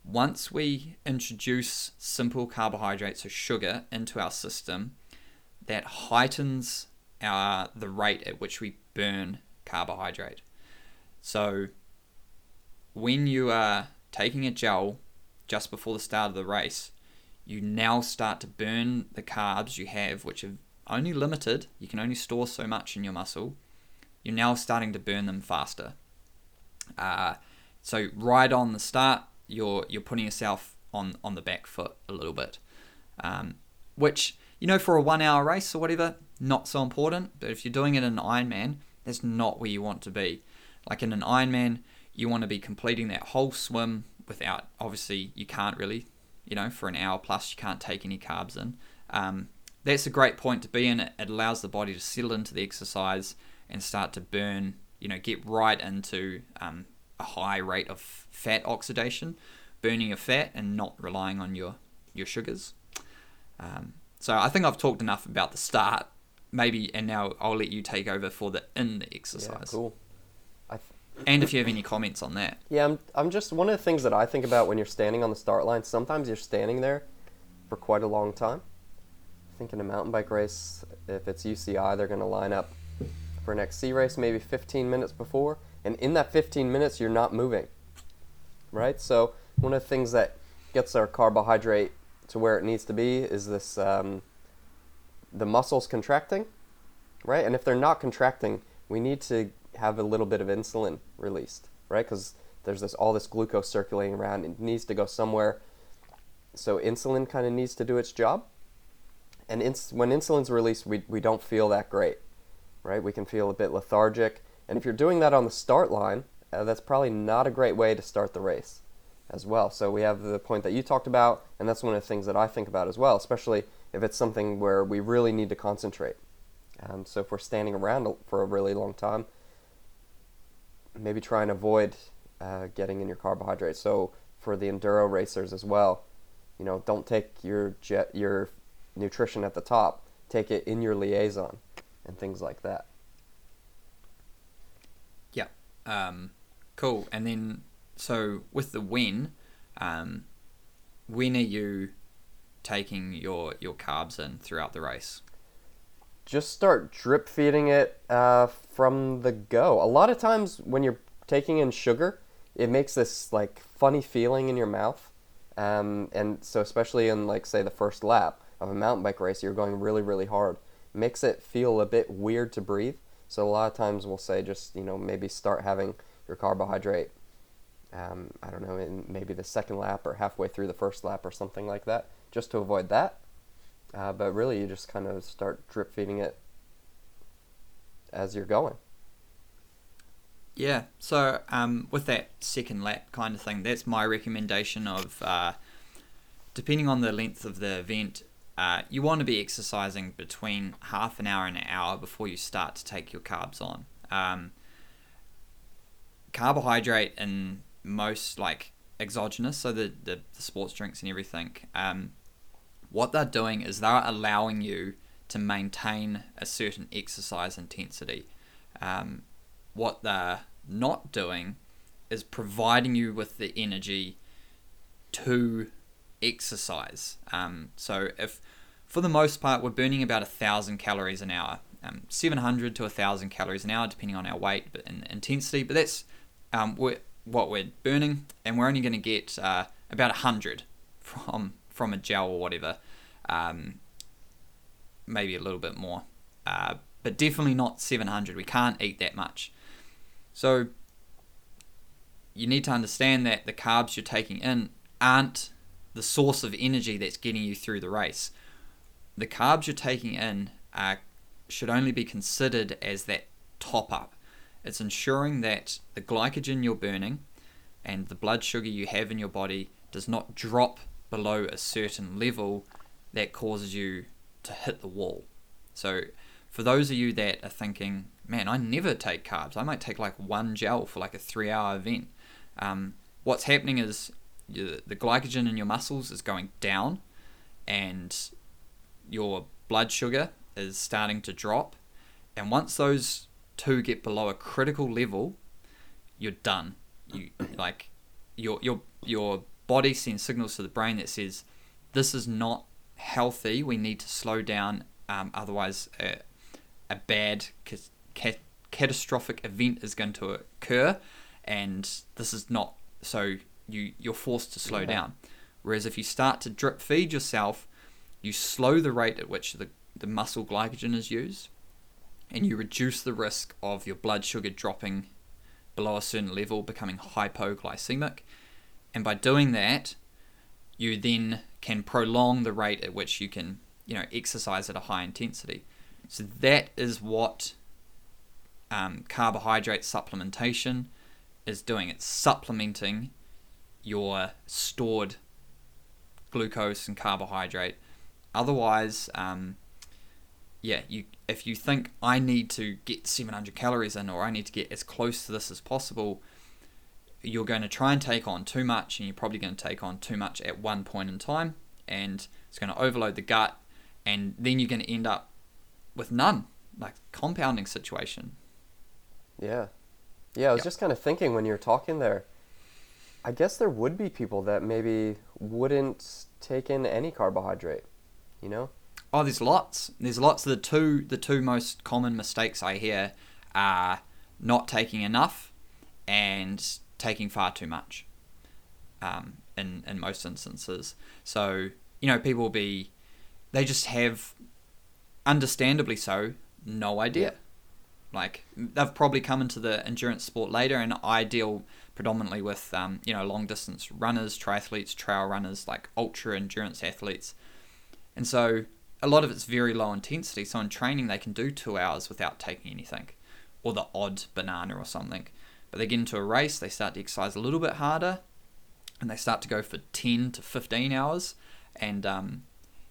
once we introduce simple carbohydrates or sugar into our system, that heightens our the rate at which we burn carbohydrate. So when you are taking a gel just before the start of the race, you now start to burn the carbs you have, which are only limited. You can only store so much in your muscle. You're now starting to burn them faster. Uh, so right on the start, you're you're putting yourself on on the back foot a little bit, um, which you know for a one hour race or whatever, not so important. But if you're doing it in an Ironman, that's not where you want to be. Like in an Ironman, you want to be completing that whole swim without obviously you can't really, you know, for an hour plus you can't take any carbs in. Um, that's a great point to be in. It, it allows the body to settle into the exercise and start to burn, you know, get right into um, a high rate of fat oxidation, burning your fat and not relying on your, your sugars. Um, so I think I've talked enough about the start, maybe, and now I'll let you take over for the in the exercise. Yeah, cool. And if you have any comments on that. Yeah, I'm, I'm just one of the things that I think about when you're standing on the start line. Sometimes you're standing there for quite a long time. I think in a mountain bike race, if it's UCI, they're going to line up for an XC race maybe 15 minutes before, and in that 15 minutes, you're not moving. Right? So, one of the things that gets our carbohydrate to where it needs to be is this um, the muscles contracting, right? And if they're not contracting, we need to have a little bit of insulin released, right? Because there's this all this glucose circulating around. It needs to go somewhere. So insulin kind of needs to do its job. And ins- when insulin's released, we, we don't feel that great, right? We can feel a bit lethargic. And if you're doing that on the start line, uh, that's probably not a great way to start the race as well. So we have the point that you talked about, and that's one of the things that I think about as well, especially if it's something where we really need to concentrate. Um, so if we're standing around for a really long time, maybe try and avoid uh, getting in your carbohydrates. So for the enduro racers as well, you know, don't take your jet your nutrition at the top. Take it in your liaison and things like that. Yeah. Um, cool. And then so with the when, um, when are you taking your your carbs in throughout the race? Just start drip feeding it uh, from the go. A lot of times when you're taking in sugar, it makes this like funny feeling in your mouth, um, and so especially in like say the first lap of a mountain bike race, you're going really really hard. Makes it feel a bit weird to breathe. So a lot of times we'll say just you know maybe start having your carbohydrate um, I don't know, in maybe the second lap or halfway through the first lap or something like that, just to avoid that. Uh, but really, you just kind of start drip feeding it as you're going. Yeah, so um, with that second lap kind of thing, that's my recommendation of, uh, depending on the length of the event, uh, you want to be exercising between half an hour and an hour before you start to take your carbs on. Um, carbohydrate and most like exogenous, so the, the, the sports drinks and everything, um, what they're doing is they're allowing you to maintain a certain exercise intensity. Um, what they're not doing is providing you with the energy to exercise. Um, so if for the most part we're burning about a thousand calories an hour, um, 700 to a thousand calories an hour depending on our weight and intensity, but that's um, we're what we're burning, and we're only going to get uh, about 100 from from a gel or whatever. Um, maybe a little bit more, uh, but definitely not 700. We can't eat that much. So you need to understand that the carbs you're taking in aren't the source of energy that's getting you through the race. The carbs you're taking in are, should only be considered as that top up. It's ensuring that the glycogen you're burning and the blood sugar you have in your body does not drop below a certain level that causes you to hit the wall. So, for those of you that are thinking, man, I never take carbs, I might take like one gel for like a three hour event. Um, what's happening is the glycogen in your muscles is going down and your blood sugar is starting to drop. And once those two get below a critical level, you're done. You like your your your body sends signals to the brain that says this is not healthy. We need to slow down. Um, otherwise, a, a bad ca- ca- catastrophic event is going to occur, and this is not so. You you're forced to slow yeah. down. Whereas if you start to drip feed yourself, you slow the rate at which the, the muscle glycogen is used, and you reduce the risk of your blood sugar dropping below a certain level, becoming hypoglycemic. And by doing that, you then can prolong the rate at which you can, you know, exercise at a high intensity. So that is what um, carbohydrate supplementation is doing. It's supplementing your stored glucose and carbohydrate. Otherwise, um, yeah, you if you think I need to get 700 calories in or I need to get as close to this as possible, you're going to try and take on too much, and you're probably going to take on too much at one point in time, and it's going to overload the gut, and then you're going to end up with none, like compounding situation. Yeah. Yeah, I was Yep. just kind of thinking when you were talking there. I guess there would be people that maybe wouldn't take in any carbohydrate, you know? Oh, there's lots. There's lots. The two the two most common mistakes I hear are not taking enough and taking far too much. Um, in in most instances, so you know people will be they just have, understandably so, no idea. Like they've probably come into the endurance sport later, and ideal deal predominantly with um, you know long distance runners, triathletes, trail runners, like ultra endurance athletes, and so a lot of it's very low intensity. So in training, they can do two hours without taking anything, or the odd banana or something. But they get into a race, they start to exercise a little bit harder, and they start to go for ten to fifteen hours, and um,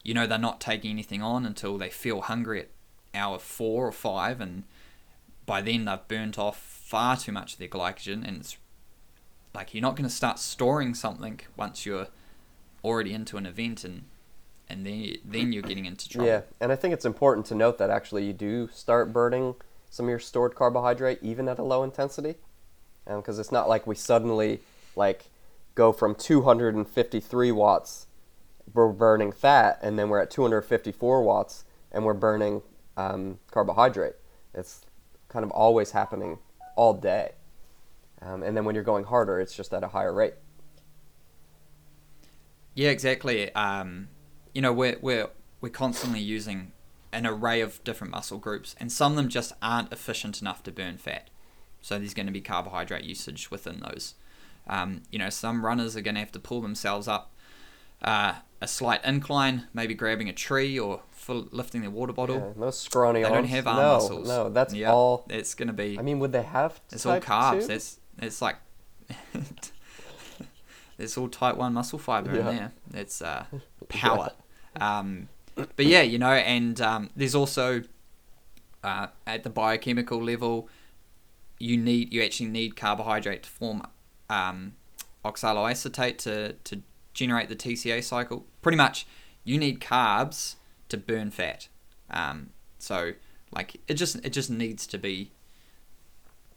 you know they're not taking anything on until they feel hungry at hour four or five, and by then they've burnt off far too much of their glycogen, and it's like you're not going to start storing something once you're already into an event and and then then you're getting into trouble. Yeah, and I think it's important to note that actually you do start burning some of your stored carbohydrate even at a low intensity, because it's not like we suddenly like go from 253 watts, we're burning fat, and then we're at 254 watts and we're burning um, carbohydrate. It's kind of always happening all day, um, and then when you're going harder, it's just at a higher rate. Yeah, exactly. Um, you know, we're we're we're constantly using an array of different muscle groups, and some of them just aren't efficient enough to burn fat. So there's going to be carbohydrate usage within those. Um, you know, some runners are going to have to pull themselves up uh, a slight incline, maybe grabbing a tree or full, lifting their water bottle. Yeah, those scrawny They arms. don't have arm no, muscles. No, that's Yeah, all. It's going to be. I mean, would they have? It's all carbs. two? That's it's like it's all type one muscle fiber Yeah. in there. It's uh, power. Um, but yeah, you know, and um, there's also uh, at the biochemical level, you need you actually need carbohydrate to form um, oxaloacetate to to generate the TCA cycle. Pretty much, you need carbs to burn fat. Um, so like it just it just needs to be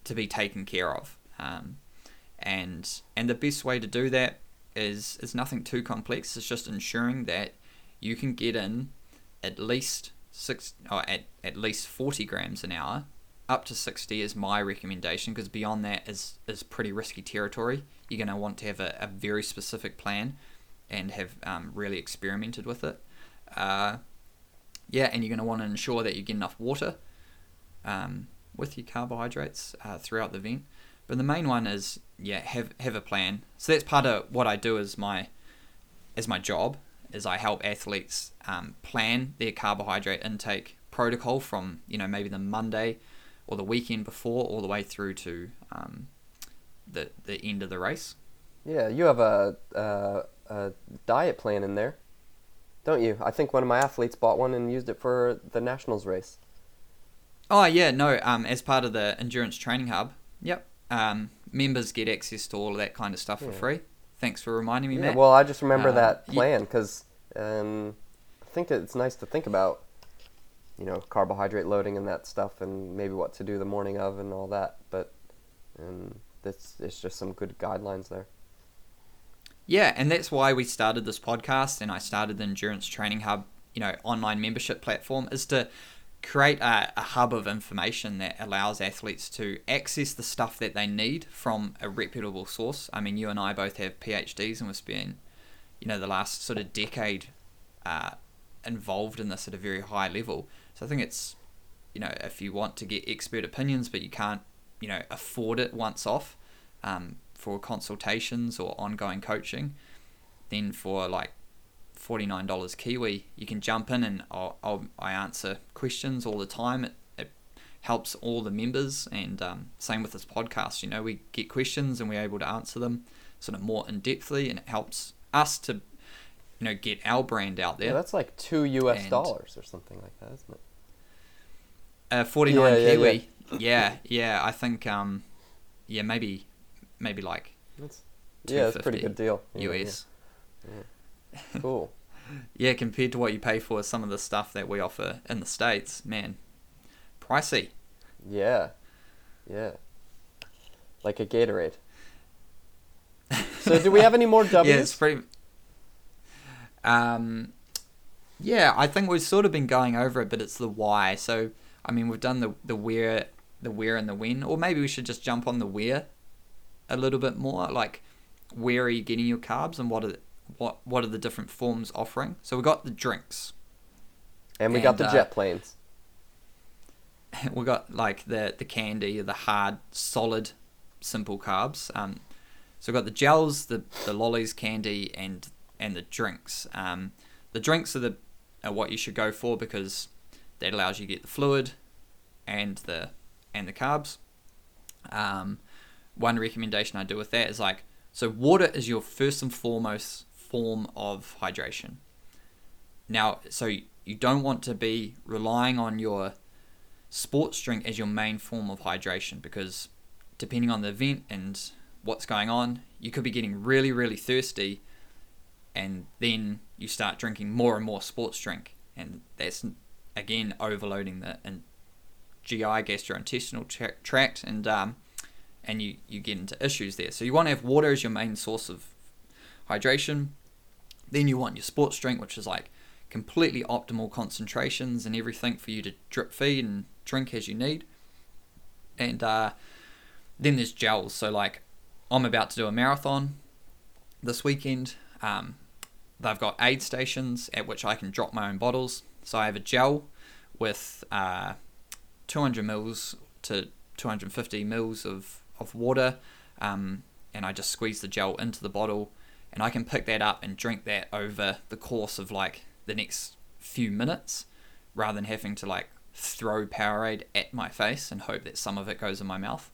to be taken care of. Um, and and the best way to do that is is nothing too complex. It's just ensuring that you can get in at least six or at, at least 40 grams an hour up to 60 is my recommendation because beyond that is is pretty risky territory. You're going to want to have a, a very specific plan and have um, really experimented with it. Uh, yeah and you're going to want to ensure that you get enough water um, with your carbohydrates uh, throughout the event but the main one is yeah have have a plan so that's part of what i do as my as my job is I help athletes um, plan their carbohydrate intake protocol from you know maybe the Monday or the weekend before all the way through to um, the the end of the race. Yeah, you have a, a a diet plan in there, don't you? I think one of my athletes bought one and used it for the nationals race. Oh yeah, no. Um, as part of the endurance training hub, yep. Um, members get access to all of that kind of stuff for free. Thanks for reminding me, Yeah, Matt. well, I just remember Uh, that plan because um, I think it's nice to think about, you know, carbohydrate loading and that stuff, and maybe what to do the morning of and all that. But um, that's it's just some good guidelines there. Yeah, and that's why we started this podcast and I started the Endurance Training Hub, you know, online membership platform is to create a, a hub of information that allows athletes to access the stuff that they need from a reputable source. I mean, you and I both have PhDs and we've spent, you know, the last sort of decade uh, involved in this at a very high level. So I think it's, you know, if you want to get expert opinions but you can't you know afford it once off um, for consultations or ongoing coaching, then for like forty nine dollars Kiwi, you can jump in and I'll, I'll I answer questions all the time. It, it helps all the members, and um, same with this podcast. You know, we get questions and we're able to answer them sort of more in depthly, and it helps us to you know get our brand out there. Yeah, that's like two U.S. And- dollars or something like that, isn't it? Uh, 49 Yeah, yeah, Kiwi. Yeah, yeah, I think um yeah, maybe maybe like That's, yeah, that's a pretty good deal. Yeah, US. yeah. Cool. Yeah, compared to what you pay for some of the stuff that we offer in the states, man. Pricey. Yeah, yeah. Like a Gatorade. So, do we have any more W's? Yeah, it's pretty Um yeah, I think we've sort of been going over it, but it's the why. So, I mean, we've done the the where, the where and the when, or maybe we should just jump on the where a little bit more. Like, where are you getting your carbs, and what are what what are the different forms offering? So we got the drinks. and we got the uh, jet planes. we got like the the candy, the hard, solid, simple carbs. Um, so we got the gels, the the lollies, candy, and and the drinks. Um, the drinks are the are what you should go for because that allows you to get the fluid and the and the carbs. Um, one recommendation I do with that is like so water is your first and foremost form of hydration. Now, so you don't want to be relying on your sports drink as your main form of hydration because depending on the event and what's going on, you could be getting really, really thirsty and then you start drinking more and more sports drink. And that's, again, overloading the and GI, gastrointestinal tra- tract, and um, and you, you get into issues there. So you want to have water as your main source of hydration. Then you want your sports drink, which is like completely optimal concentrations and everything for you to drip feed and drink as you need. And uh, then there's gels. So like I'm about to do a marathon this weekend. Um, they've got aid stations at which I can drop my own bottles. So I have a gel with uh, 200 mils to 250 mils of, of water, um, and I just squeeze the gel into the bottle, and I can pick that up and drink that over the course of like the next few minutes, rather than having to like throw Powerade at my face and hope that some of it goes in my mouth.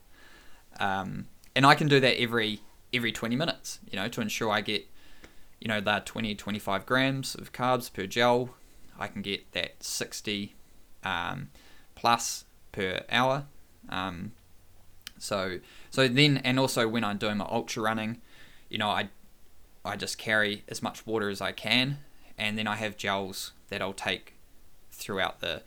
Um, and I can do that every every 20 minutes, you know, to ensure I get, you know, that 20 25 grams of carbs per gel. I can get that 60 um, plus per hour. Um, so so then and also when I'm doing my ultra running, you know, I I just carry as much water as I can, and then I have gels that I'll take throughout the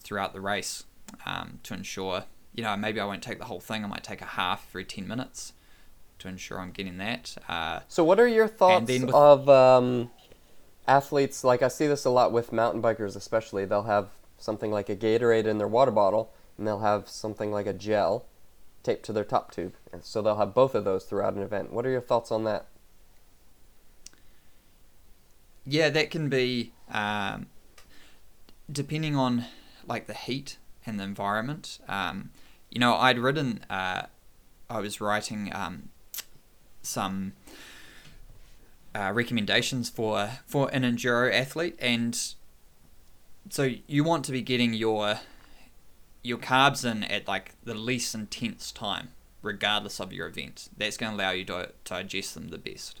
throughout the race um, to ensure you know maybe I won't take the whole thing. I might take a half every ten minutes to ensure I'm getting that. Uh, So, what are your thoughts with- of um, athletes? Like, I see this a lot with mountain bikers, especially. They'll have something like a Gatorade in their water bottle, and they'll have something like a gel taped to their top tube. So, they'll have both of those throughout an event. What are your thoughts on that? Yeah, that can be um, depending on like the heat and the environment. Um, you know, I'd written, uh, I was writing um, some uh, recommendations for for an enduro athlete, and so you want to be getting your your carbs in at like the least intense time, regardless of your event. That's going to allow you to, digest them the best.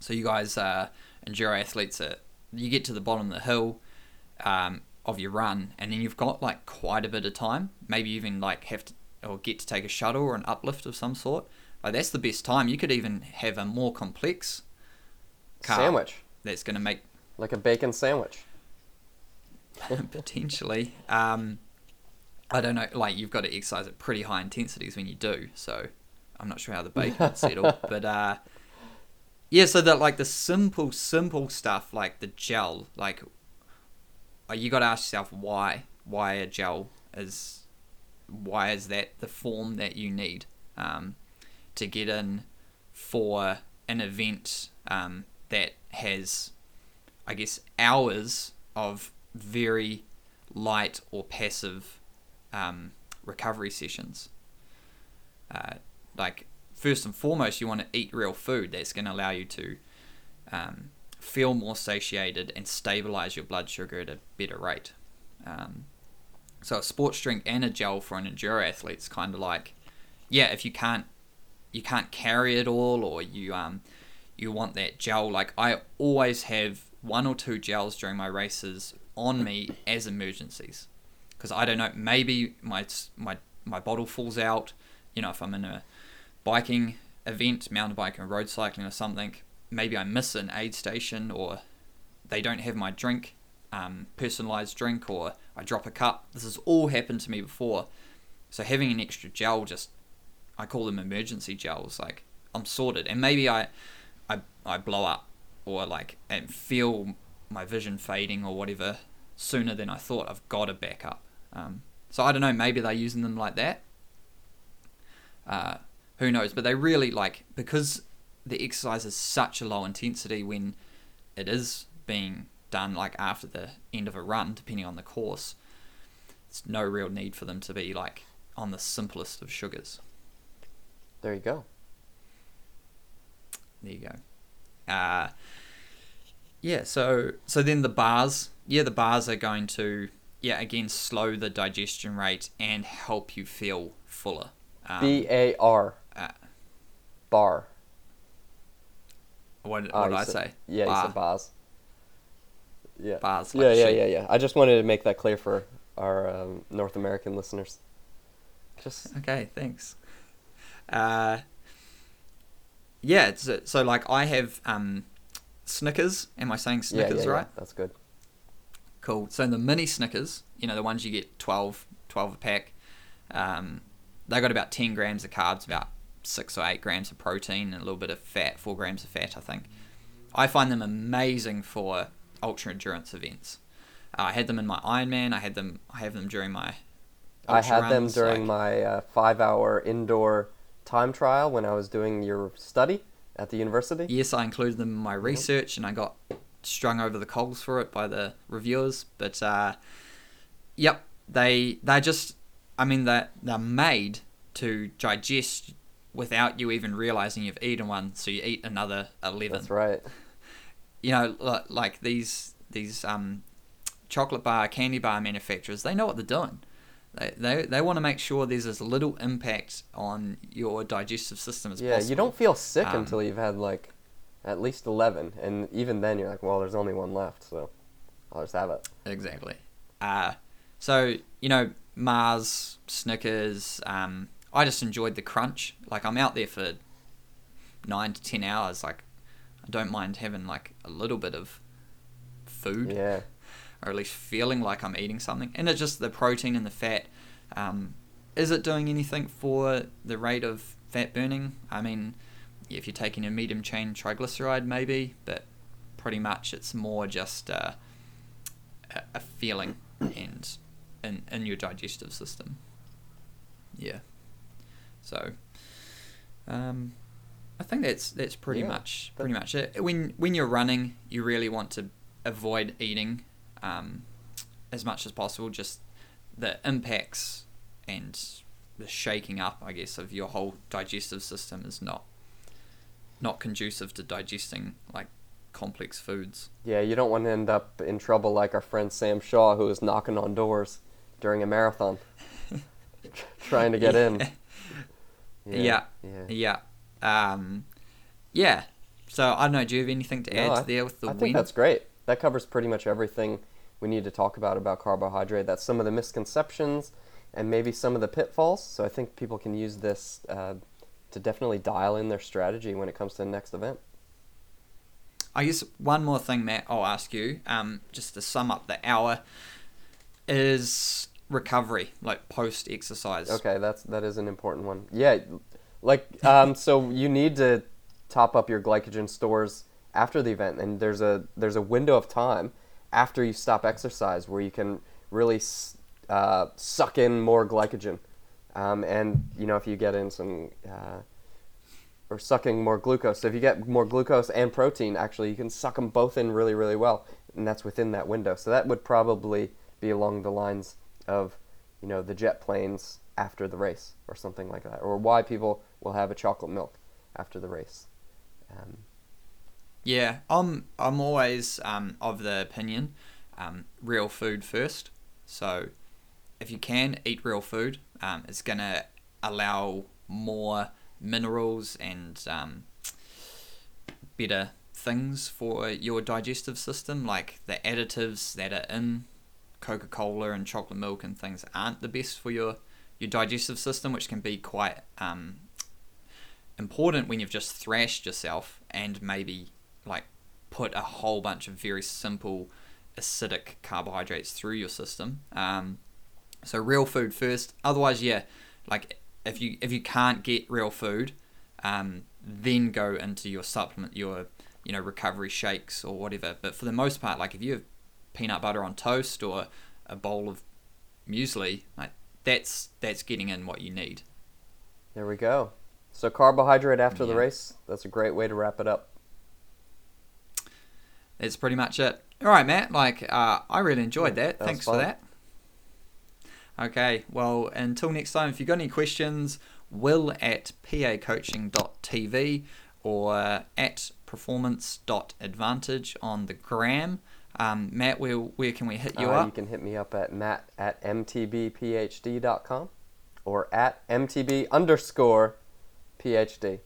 So you guys, uh, enduro athletes, are, you get to the bottom of the hill um, of your run, and then you've got like quite a bit of time. Maybe even like have to or get to take a shuttle or an uplift of some sort. Like that's the best time. You could even have a more complex Sandwich. that's going to make Like a bacon sandwich. potentially. Um, I don't know. Like you've got to exercise at pretty high intensities when you do. So I'm not sure how the bacon would settle, but uh, yeah. So that like the simple, simple stuff like the gel, like uh, you got to ask yourself why, why a gel is, why is that the form that you need um, to get in for an event um, that has, I guess, hours of very light or passive um, recovery sessions. uh, like first and foremost, you want to eat real food that's going to allow you to um, feel more satiated and stabilize your blood sugar at a better rate. Um, so a sports drink and a gel for an enduro athlete's kind of like, yeah, if you can't you can't carry it all or you um you want that gel like I always have one or two gels during my races on me as emergencies because I don't know maybe my my my bottle falls out you know if I'm in a biking event mountain biking road cycling or something maybe I miss an aid station or they don't have my drink um, personalized drink or I drop a cup this has all happened to me before so having an extra gel just I call them emergency gels. Like I'm sorted, and maybe I, I, I blow up or like and feel my vision fading or whatever sooner than I thought. I've got to back up. Um, so I don't know. Maybe they're using them like that. Uh, who knows? But they really like because the exercise is such a low intensity when it is being done like after the end of a run, depending on the course. It's no real need for them to be like on the simplest of sugars. There you go. There you go. Uh, yeah, so so then the bars, yeah, the bars are going to yeah again slow the digestion rate and help you feel fuller. Um, B A R. Bar. What, what oh, did I said, say? Yeah, Bar. you said bars. Yeah. Bars. Like yeah, yeah, yeah, yeah. I just wanted to make that clear for our um, North American listeners. Just okay. Thanks. Uh, yeah, it's, so like I have um, Snickers. Am I saying Snickers yeah, yeah, right? Yeah, that's good. Cool. So the mini Snickers, you know, the ones you get 12, 12 a pack, um, they got about 10 grams of carbs, about 6 or 8 grams of protein, and a little bit of fat, 4 grams of fat, I think. I find them amazing for ultra endurance events. Uh, I had them in my Ironman. I had them. I have them during my. I had them during like, my uh, five-hour indoor time trial when I was doing your study at the university? Yes, I included them in my research, and I got strung over the coals for it by the reviewers. But uh, yep, they they just, I mean, they they're made to digest without you even realizing you've eaten one. So you eat another eleven. That's right. You know, like these these um, chocolate bar, candy bar manufacturers, they know what they're doing. They, they, they want to make sure there's as little impact on your digestive system as yeah, possible. Yeah, you don't feel sick um, until you've had like at least 11. And even then, you're like, well, there's only one left, so I'll just have it. Exactly. Uh, so, you know, Mars, Snickers, um, I just enjoyed the crunch. Like, I'm out there for nine to 10 hours. Like, I don't mind having like a little bit of food. Yeah or at least feeling like I'm eating something. And it's just the protein and the fat. Um, is it doing anything for the rate of fat burning? I mean, if you're taking a medium chain triglyceride, maybe, but pretty much it's more just uh, a feeling and in, in your digestive system. Yeah. So, um, I think that's that's pretty yeah, much pretty much it. When when you're running, you really want to avoid eating um, as much as possible. Just the impacts and the shaking up, I guess, of your whole digestive system is not not conducive to digesting like complex foods. Yeah, you don't want to end up in trouble like our friend Sam Shaw, who was knocking on doors during a marathon, trying to get yeah. in. Yeah, yeah, yeah. yeah. Um, yeah. So I don't know. Do you have anything to add no, I, there with the I think that's great. That covers pretty much everything we need to talk about about carbohydrate. That's some of the misconceptions and maybe some of the pitfalls. So I think people can use this uh, to definitely dial in their strategy when it comes to the next event. I guess one more thing, Matt, I'll ask you, um, just to sum up the hour, is recovery, like post exercise. Okay, that's that is an important one. Yeah, like um, so you need to top up your glycogen stores after the event, and there's a there's a window of time after you stop exercise where you can really uh, suck in more glycogen. Um, and you know if you get in some uh, or sucking more glucose. So if you get more glucose and protein, actually you can suck them both in really really well, and that's within that window. So that would probably be along the lines of you know the jet planes after the race or something like that, or why people will have a chocolate milk after the race. Um, Yeah, I'm I'm always um, of the opinion, um, real food first. So, if you can eat real food, um, it's gonna allow more minerals and um, better things for your digestive system. Like the additives that are in Coca Cola and chocolate milk and things aren't the best for your your digestive system, which can be quite um, important when you've just thrashed yourself and maybe like put a whole bunch of very simple acidic carbohydrates through your system. Um, so real food first. Otherwise, yeah, like if you if you can't get real food, um, then go into your supplement, your you know recovery shakes or whatever. But for the most part, like if you have peanut butter on toast or a bowl of muesli, like that's that's getting in what you need. there we go. So carbohydrate after the race. That's a great way to wrap it up. That's pretty much it. All right, Matt. Like, uh, I really enjoyed Yeah, that. that Thanks for that. Okay. Well, until next time, if you've got any questions, will at pacoaching.tv or at performance.advantage on the gram. Um, Matt, where, where can we hit you Uh, up? You can hit me up at matt at mtbphd.com or at mtb underscore phd.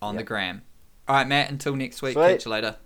on the gram. All right, Matt. Until next week. Sweet. Catch you later.